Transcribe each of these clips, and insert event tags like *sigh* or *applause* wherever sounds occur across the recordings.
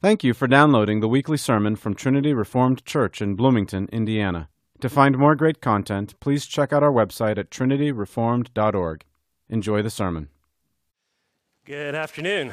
Thank you for downloading the weekly sermon from Trinity Reformed Church in Bloomington, Indiana. To find more great content, please check out our website at trinityreformed.org. Enjoy the sermon. Good afternoon.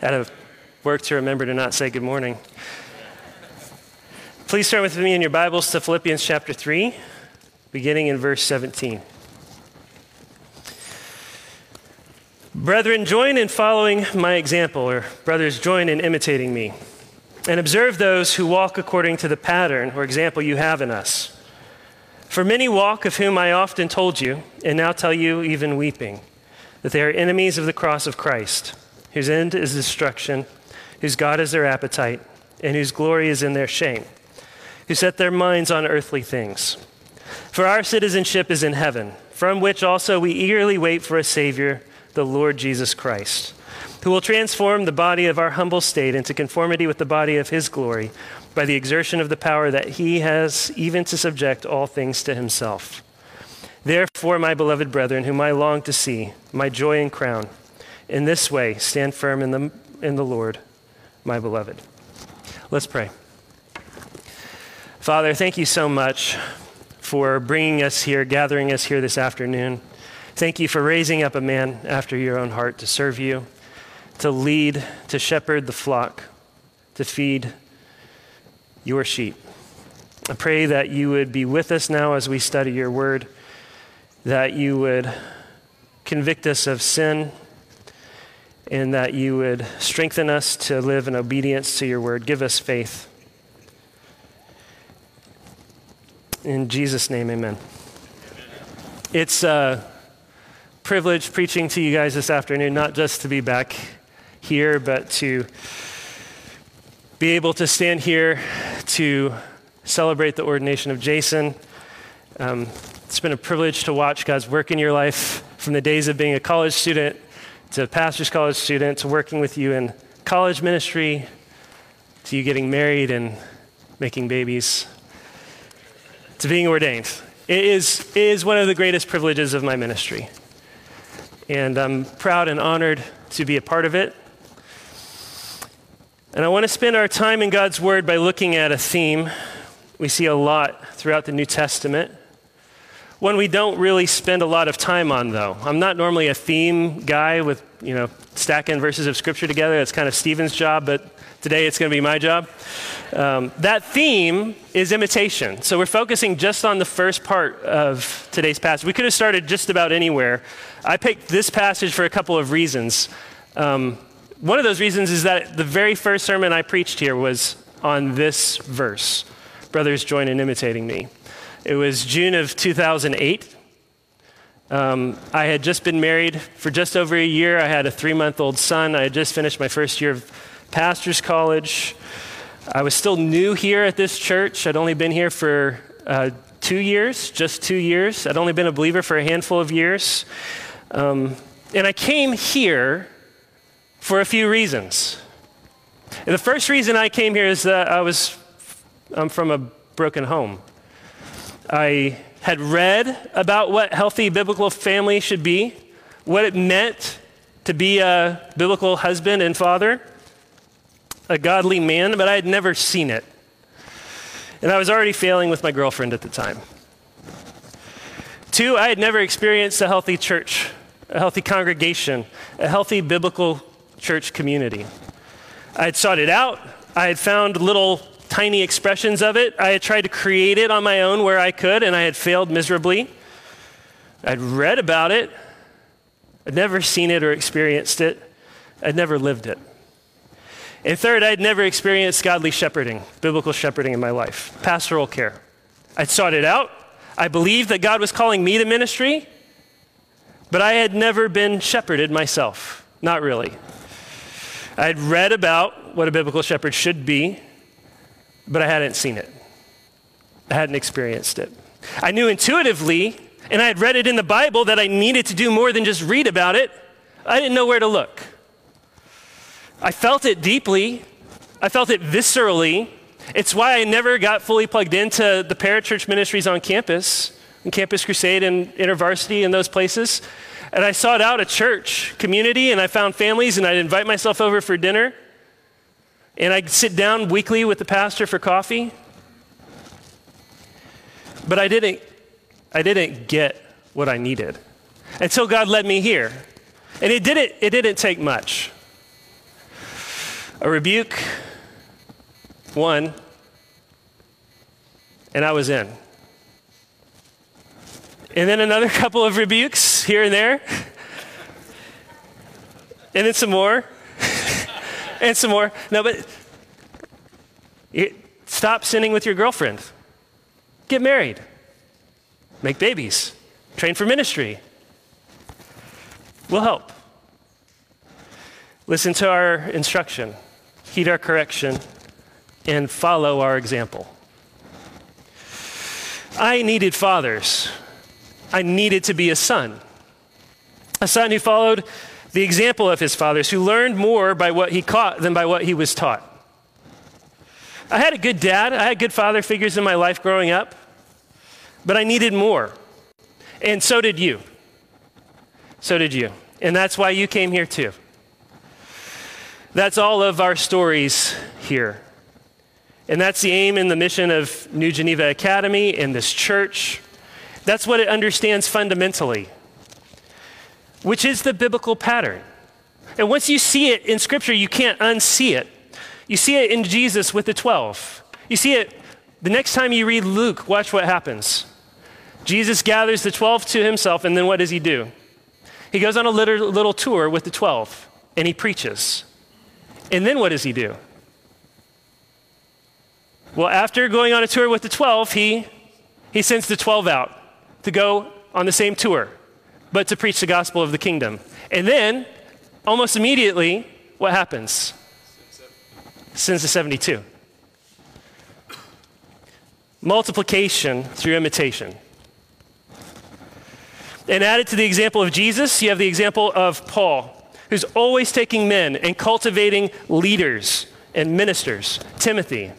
Had to work to remember to not say good morning. Please turn with me in your Bibles to Philippians chapter 3, beginning in verse 17. Brethren, join in following my example, or brothers, join in imitating me, and observe those who walk according to the pattern or example you have in us. For many walk, of whom I often told you, and now tell you, even weeping, that they are enemies of the cross of Christ, whose end is destruction, whose God is their appetite, and whose glory is in their shame, who set their minds on earthly things. For our citizenship is in heaven, from which also we eagerly wait for a Savior the Lord Jesus Christ, who will transform the body of our humble state into conformity with the body of his glory by the exertion of the power that he has even to subject all things to himself. Therefore, my beloved brethren, whom I long to see, my joy and crown, in this way stand firm in the, in the Lord, my beloved. Let's pray. Father, thank you so much for bringing us here, gathering us here this afternoon. Thank you for raising up a man after your own heart to serve you, to lead, to shepherd the flock, to feed your sheep. I pray that you would be with us now as we study your word, that you would convict us of sin, and that you would strengthen us to live in obedience to your word. Give us faith. In Jesus' name, amen. It's. Uh, privilege preaching to you guys this afternoon, not just to be back here, but to be able to stand here to celebrate the ordination of Jason. Um, it's been a privilege to watch God's work in your life from the days of being a college student to pastor's college student to working with you in college ministry to you getting married and making babies to being ordained. It is, it is one of the greatest privileges of my ministry and I'm proud and honored to be a part of it. And I want to spend our time in God's Word by looking at a theme we see a lot throughout the New Testament. One we don't really spend a lot of time on, though. I'm not normally a theme guy with, you know, stacking verses of Scripture together. That's kind of Stephen's job, but today it's going to be my job. Um, that theme is imitation. So we're focusing just on the first part of today's passage. We could have started just about anywhere. I picked this passage for a couple of reasons. Um, one of those reasons is that the very first sermon I preached here was on this verse Brothers, join in imitating me. It was June of 2008. Um, I had just been married for just over a year. I had a three month old son. I had just finished my first year of pastor's college. I was still new here at this church. I'd only been here for uh, two years, just two years. I'd only been a believer for a handful of years. Um, and I came here for a few reasons. And the first reason I came here is that I was I'm from a broken home. I had read about what healthy biblical family should be, what it meant to be a biblical husband and father, a godly man, but I had never seen it. And I was already failing with my girlfriend at the time. Two, I had never experienced a healthy church a healthy congregation, a healthy biblical church community. I had sought it out. I had found little tiny expressions of it. I had tried to create it on my own where I could, and I had failed miserably. I'd read about it. I'd never seen it or experienced it. I'd never lived it. And third, I'd never experienced godly shepherding, biblical shepherding in my life, pastoral care. I'd sought it out. I believed that God was calling me to ministry, but I had never been shepherded myself. Not really. I'd read about what a biblical shepherd should be, but I hadn't seen it. I hadn't experienced it. I knew intuitively, and I had read it in the Bible, that I needed to do more than just read about it. I didn't know where to look. I felt it deeply, I felt it viscerally. It's why I never got fully plugged into the parachurch ministries on campus in Campus Crusade and InterVarsity and those places. And I sought out a church community and I found families and I'd invite myself over for dinner. And I'd sit down weekly with the pastor for coffee. But I didn't, I didn't get what I needed until God led me here. And it didn't, it didn't take much. A rebuke, one, and I was in. And then another *laughs* couple of rebukes here and there. And then some more. *laughs* and some more. No, but it, stop sinning with your girlfriend. Get married. Make babies. Train for ministry. We'll help. Listen to our instruction, heed our correction, and follow our example. I needed fathers. I needed to be a son. A son who followed the example of his fathers, who learned more by what he caught than by what he was taught. I had a good dad, I had good father figures in my life growing up, but I needed more. And so did you. So did you. And that's why you came here too. That's all of our stories here. And that's the aim and the mission of New Geneva Academy and this church. That's what it understands fundamentally, which is the biblical pattern. And once you see it in Scripture, you can't unsee it. You see it in Jesus with the 12. You see it the next time you read Luke, watch what happens. Jesus gathers the 12 to himself, and then what does he do? He goes on a little, little tour with the 12, and he preaches. And then what does he do? Well, after going on a tour with the 12, he, he sends the 12 out to go on the same tour, but to preach the gospel of the kingdom. And then, almost immediately, what happens? Sends the 72. Multiplication through imitation. And added to the example of Jesus, you have the example of Paul, who's always taking men and cultivating leaders and ministers. Timothy,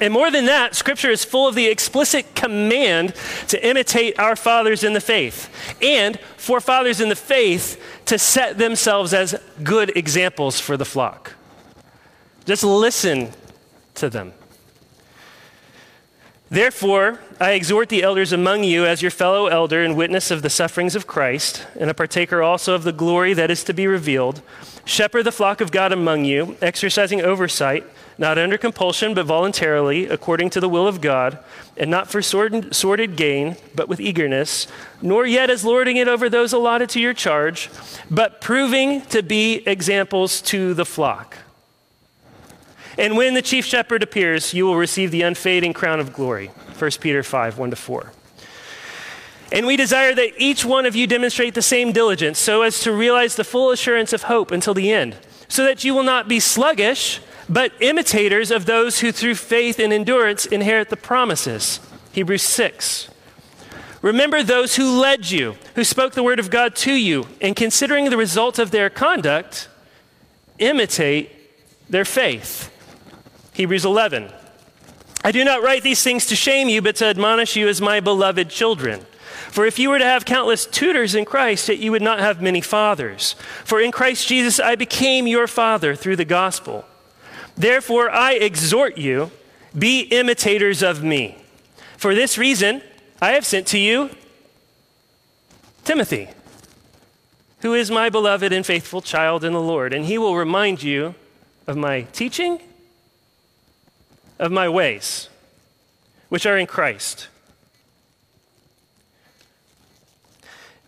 and more than that, Scripture is full of the explicit command to imitate our fathers in the faith, and for fathers in the faith to set themselves as good examples for the flock. Just listen to them. Therefore, I exhort the elders among you as your fellow elder and witness of the sufferings of Christ, and a partaker also of the glory that is to be revealed. Shepherd the flock of God among you, exercising oversight not under compulsion, but voluntarily, according to the will of God, and not for sordid gain, but with eagerness, nor yet as lording it over those allotted to your charge, but proving to be examples to the flock. And when the chief shepherd appears, you will receive the unfading crown of glory. 1 Peter 5 1 to 4. And we desire that each one of you demonstrate the same diligence so as to realize the full assurance of hope until the end, so that you will not be sluggish but imitators of those who through faith and endurance inherit the promises. Hebrews 6. Remember those who led you, who spoke the word of God to you, and considering the result of their conduct, imitate their faith. Hebrews 11. I do not write these things to shame you, but to admonish you as my beloved children. For if you were to have countless tutors in Christ, yet you would not have many fathers. For in Christ Jesus I became your father through the gospel. Therefore, I exhort you, be imitators of me. For this reason, I have sent to you Timothy, who is my beloved and faithful child in the Lord, and he will remind you of my teaching, of my ways, which are in Christ.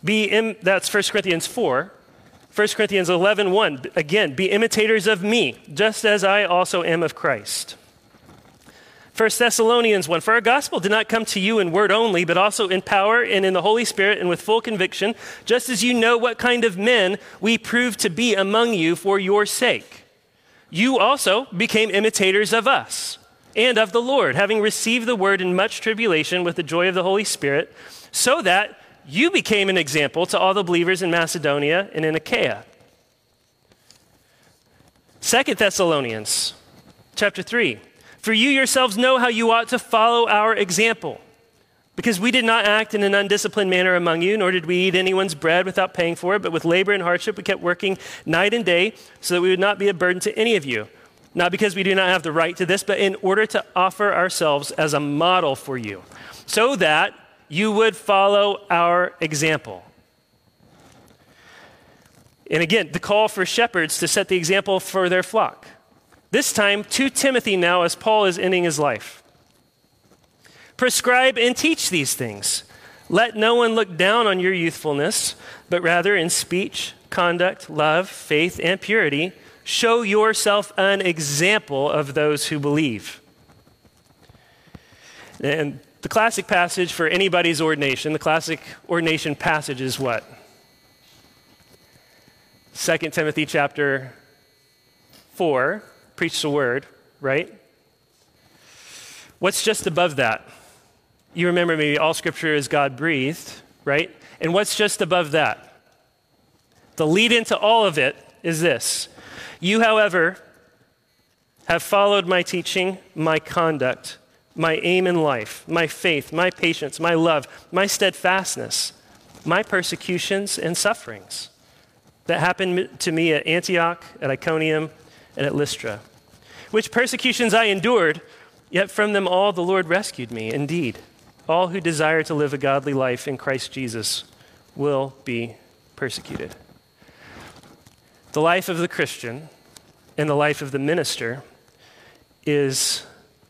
Be that's 1 Corinthians 4. 1 Corinthians 11 1, again, be imitators of me, just as I also am of Christ. 1 Thessalonians 1 For our gospel did not come to you in word only, but also in power and in the Holy Spirit and with full conviction, just as you know what kind of men we proved to be among you for your sake. You also became imitators of us and of the Lord, having received the word in much tribulation with the joy of the Holy Spirit, so that you became an example to all the believers in Macedonia and in Achaia. Second Thessalonians chapter 3. For you yourselves know how you ought to follow our example. Because we did not act in an undisciplined manner among you, nor did we eat anyone's bread without paying for it, but with labor and hardship we kept working night and day so that we would not be a burden to any of you. not because we do not have the right to this, but in order to offer ourselves as a model for you, so that you would follow our example. And again, the call for shepherds to set the example for their flock. This time to Timothy now, as Paul is ending his life. Prescribe and teach these things. Let no one look down on your youthfulness, but rather in speech, conduct, love, faith, and purity, show yourself an example of those who believe. And the classic passage for anybody's ordination, the classic ordination passage is what? 2 Timothy chapter 4, preach the word, right? What's just above that? You remember maybe all scripture is God breathed, right? And what's just above that? The lead into all of it is this You, however, have followed my teaching, my conduct, my aim in life, my faith, my patience, my love, my steadfastness, my persecutions and sufferings that happened to me at Antioch, at Iconium, and at Lystra, which persecutions I endured, yet from them all the Lord rescued me. Indeed, all who desire to live a godly life in Christ Jesus will be persecuted. The life of the Christian and the life of the minister is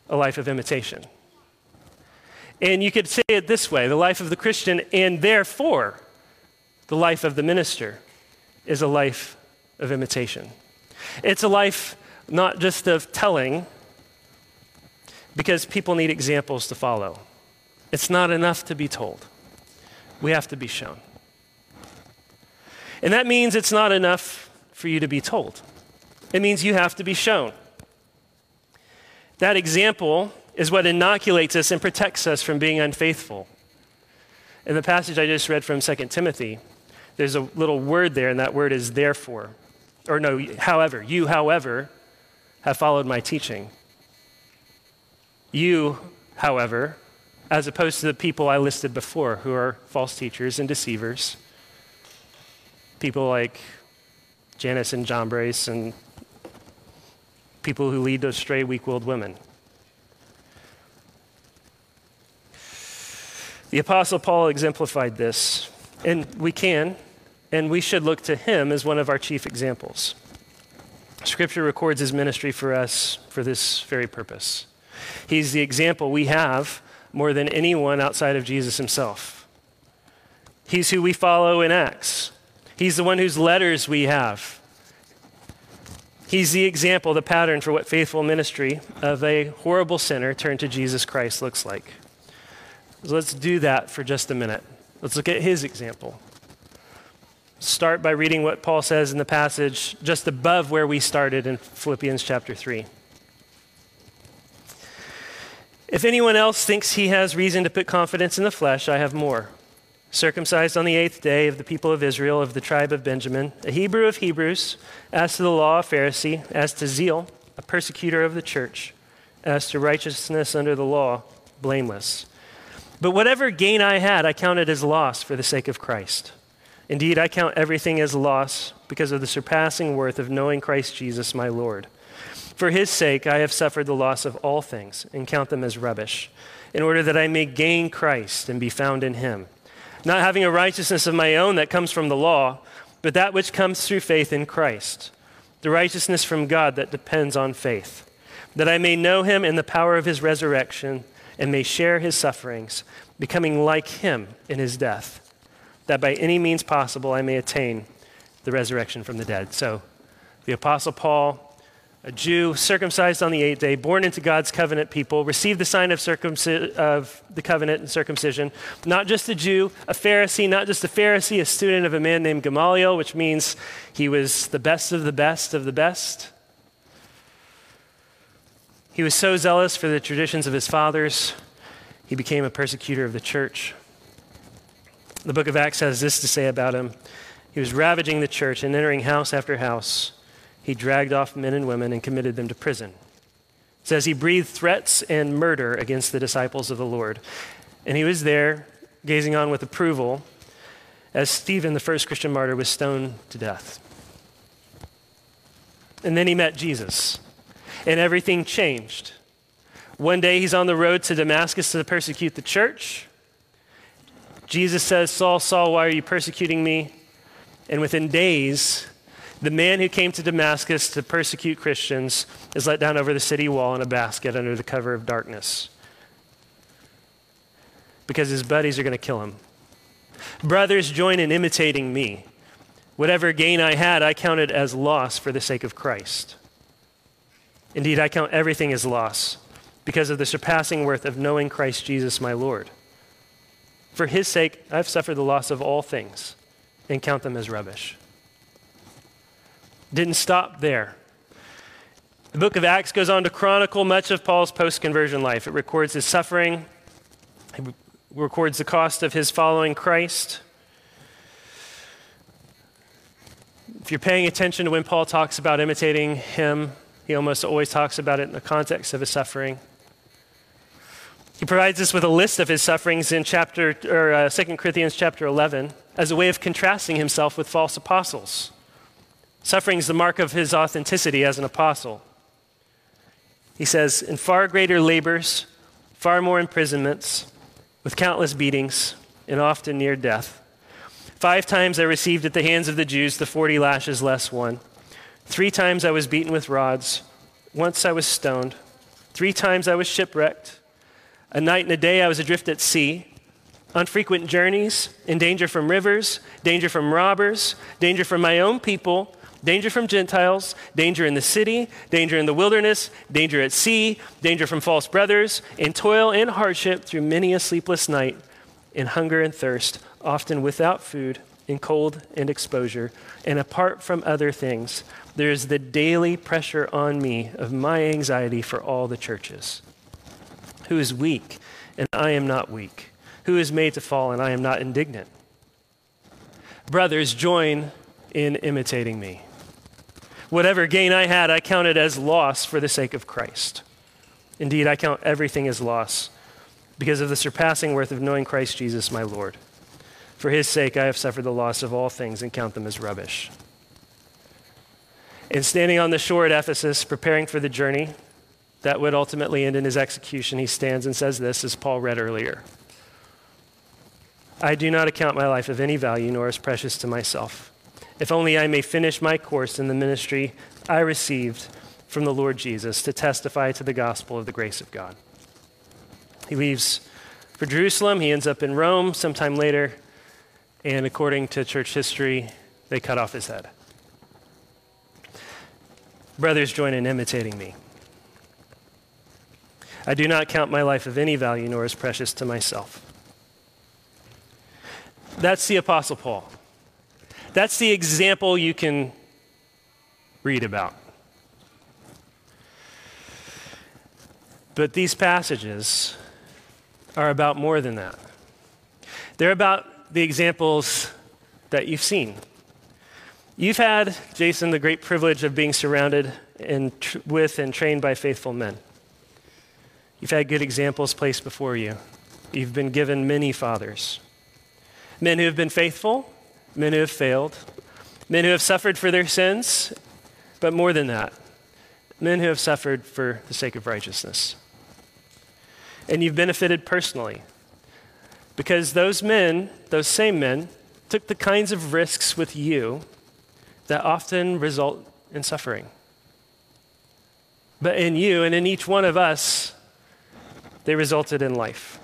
a life of imitation. And you could say it this way the life of the Christian, and therefore the life of the minister, is a life of imitation. It's a life not just of telling, because people need examples to follow. It's not enough to be told, we have to be shown. And that means it's not enough for you to be told, it means you have to be shown. That example is what inoculates us and protects us from being unfaithful. In the passage I just read from 2 Timothy, there's a little word there, and that word is therefore. Or no, however. You, however, have followed my teaching. You, however, as opposed to the people I listed before who are false teachers and deceivers, people like Jannes and Jambres and people who lead those stray, weak willed women. The Apostle Paul exemplified this, and we can and we should look to him as one of our chief examples. Scripture records his ministry for us for this very purpose. He's the example we have more than anyone outside of Jesus himself. He's who we follow in Acts. He's the one whose letters we have. He's the example, the pattern for what faithful ministry of a horrible sinner turned to Jesus Christ looks like. So let's do that for just a minute. Let's look at his example. Start by reading what Paul says in the passage just above where we started in Philippians chapter 3. If anyone else thinks he has reason to put confidence in the flesh, I have more. Circumcised on the eighth day of the people of Israel, of the tribe of Benjamin, a Hebrew of Hebrews, as to the law, a Pharisee, as to zeal, a persecutor of the church, as to righteousness under the law, blameless. But whatever gain I had, I counted as loss for the sake of Christ. Indeed, I count everything as loss because of the surpassing worth of knowing Christ Jesus, my Lord. For his sake, I have suffered the loss of all things and count them as rubbish, in order that I may gain Christ and be found in him, not having a righteousness of my own that comes from the law, but that which comes through faith in Christ, the righteousness from God that depends on faith, that I may know him in the power of his resurrection and may share his sufferings, becoming like him in his death, that by any means possible I may attain the resurrection from the dead. So, the Apostle Paul a Jew circumcised on the eighth day, born into God's covenant people, received the sign of, of the covenant and circumcision. Not just a Jew, a Pharisee, not just a Pharisee, a student of a man named Gamaliel, which means he was the best of the best of the best. He was so zealous for the traditions of his fathers, he became a persecutor of the church. The book of Acts has this to say about him He was ravaging the church and entering house after house he dragged off men and women and committed them to prison. It says he breathed threats and murder against the disciples of the Lord. And he was there, gazing on with approval, as Stephen, the first Christian martyr, was stoned to death. And then he met Jesus. And everything changed. One day he's on the road to Damascus to persecute the church. Jesus says, Saul, Saul, why are you persecuting me? And within days, the man who came to Damascus to persecute Christians is let down over the city wall in a basket under the cover of darkness because his buddies are going to kill him. Brothers, join in imitating me. Whatever gain I had, I counted as loss for the sake of Christ. Indeed, I count everything as loss because of the surpassing worth of knowing Christ Jesus my Lord. For his sake, I've suffered the loss of all things and count them as rubbish. Didn't stop there. The book of Acts goes on to chronicle much of Paul's post conversion life. It records his suffering, it records the cost of his following Christ. If you're paying attention to when Paul talks about imitating him, he almost always talks about it in the context of his suffering. He provides us with a list of his sufferings in chapter or uh, 2 Corinthians chapter 11 as a way of contrasting himself with false apostles. Suffering is the mark of his authenticity as an apostle. He says, In far greater labors, far more imprisonments, with countless beatings, and often near death. Five times I received at the hands of the Jews the 40 lashes less one. Three times I was beaten with rods. Once I was stoned. Three times I was shipwrecked. A night and a day I was adrift at sea on frequent journeys, in danger from rivers, danger from robbers, danger from my own people, danger from Gentiles, danger in the city, danger in the wilderness, danger at sea, danger from false brothers, in toil and hardship through many a sleepless night, in hunger and thirst, often without food, in cold and exposure. And apart from other things, there is the daily pressure on me of my anxiety for all the churches. Who is weak, and I am not weak? Who is made to fall, and I am not indignant? Brothers, join in imitating me. Whatever gain I had, I counted as loss for the sake of Christ. Indeed, I count everything as loss because of the surpassing worth of knowing Christ Jesus, my Lord. For his sake, I have suffered the loss of all things and count them as rubbish. In standing on the shore at Ephesus, preparing for the journey that would ultimately end in his execution, he stands and says this, as Paul read earlier I do not account my life of any value, nor as precious to myself if only I may finish my course in the ministry I received from the Lord Jesus to testify to the gospel of the grace of God. He leaves for Jerusalem. He ends up in Rome sometime later. And according to church history, they cut off his head. Brothers, join in imitating me. I do not count my life of any value, nor as precious to myself. That's the Apostle Paul. That's the example you can read about. But these passages are about more than that. They're about the examples that you've seen. You've had, Jason, the great privilege of being surrounded and tr- with and trained by faithful men. You've had good examples placed before you. You've been given many fathers. Men who have been faithful, men who have failed, men who have suffered for their sins, but more than that, men who have suffered for the sake of righteousness. And you've benefited personally because those men, those same men, took the kinds of risks with you that often result in suffering. But in you and in each one of us, they resulted in life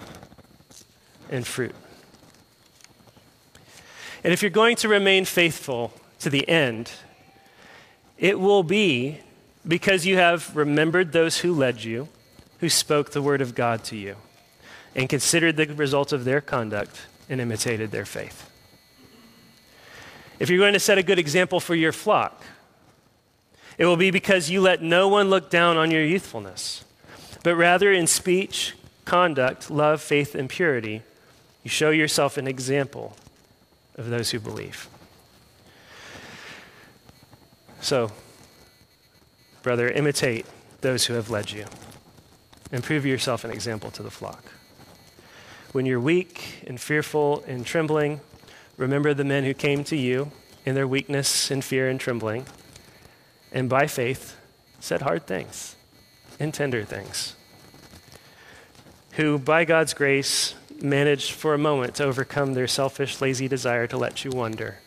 and fruit. And if you're going to remain faithful to the end, it will be because you have remembered those who led you, who spoke the word of God to you, and considered the result of their conduct and imitated their faith. If you're going to set a good example for your flock, it will be because you let no one look down on your youthfulness, but rather in speech, conduct, love, faith, and purity, you show yourself an example of those who believe. So, brother, imitate those who have led you and prove yourself an example to the flock. When you're weak and fearful and trembling, remember the men who came to you in their weakness and fear and trembling, and by faith said hard things and tender things, who, by God's grace, managed for a moment to overcome their selfish, lazy desire to let you wander,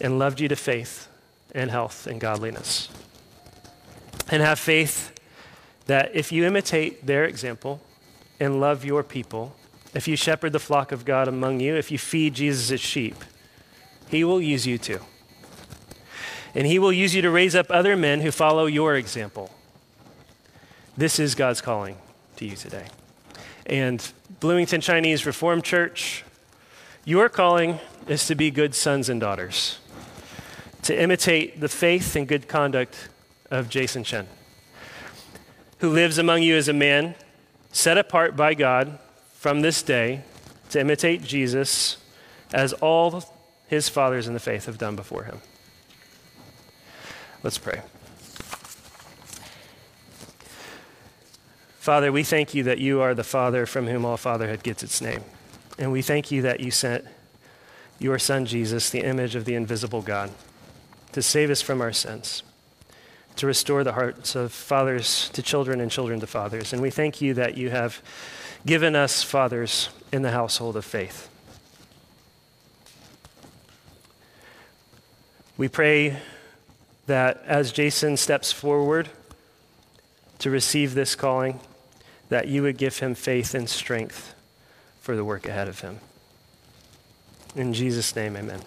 and loved you to faith and health and godliness. And have faith that if you imitate their example and love your people, if you shepherd the flock of God among you, if you feed Jesus' sheep, he will use you too. And he will use you to raise up other men who follow your example. This is God's calling to you today. And Bloomington Chinese Reformed Church, your calling is to be good sons and daughters, to imitate the faith and good conduct of Jason Chen, who lives among you as a man set apart by God from this day to imitate Jesus as all his fathers in the faith have done before him. Let's pray. Father, we thank you that you are the Father from whom all fatherhood gets its name. And we thank you that you sent your Son, Jesus, the image of the invisible God, to save us from our sins, to restore the hearts of fathers to children and children to fathers. And we thank you that you have given us fathers in the household of faith. We pray that as Jason steps forward to receive this calling, that you would give him faith and strength for the work ahead of him. In Jesus' name, amen.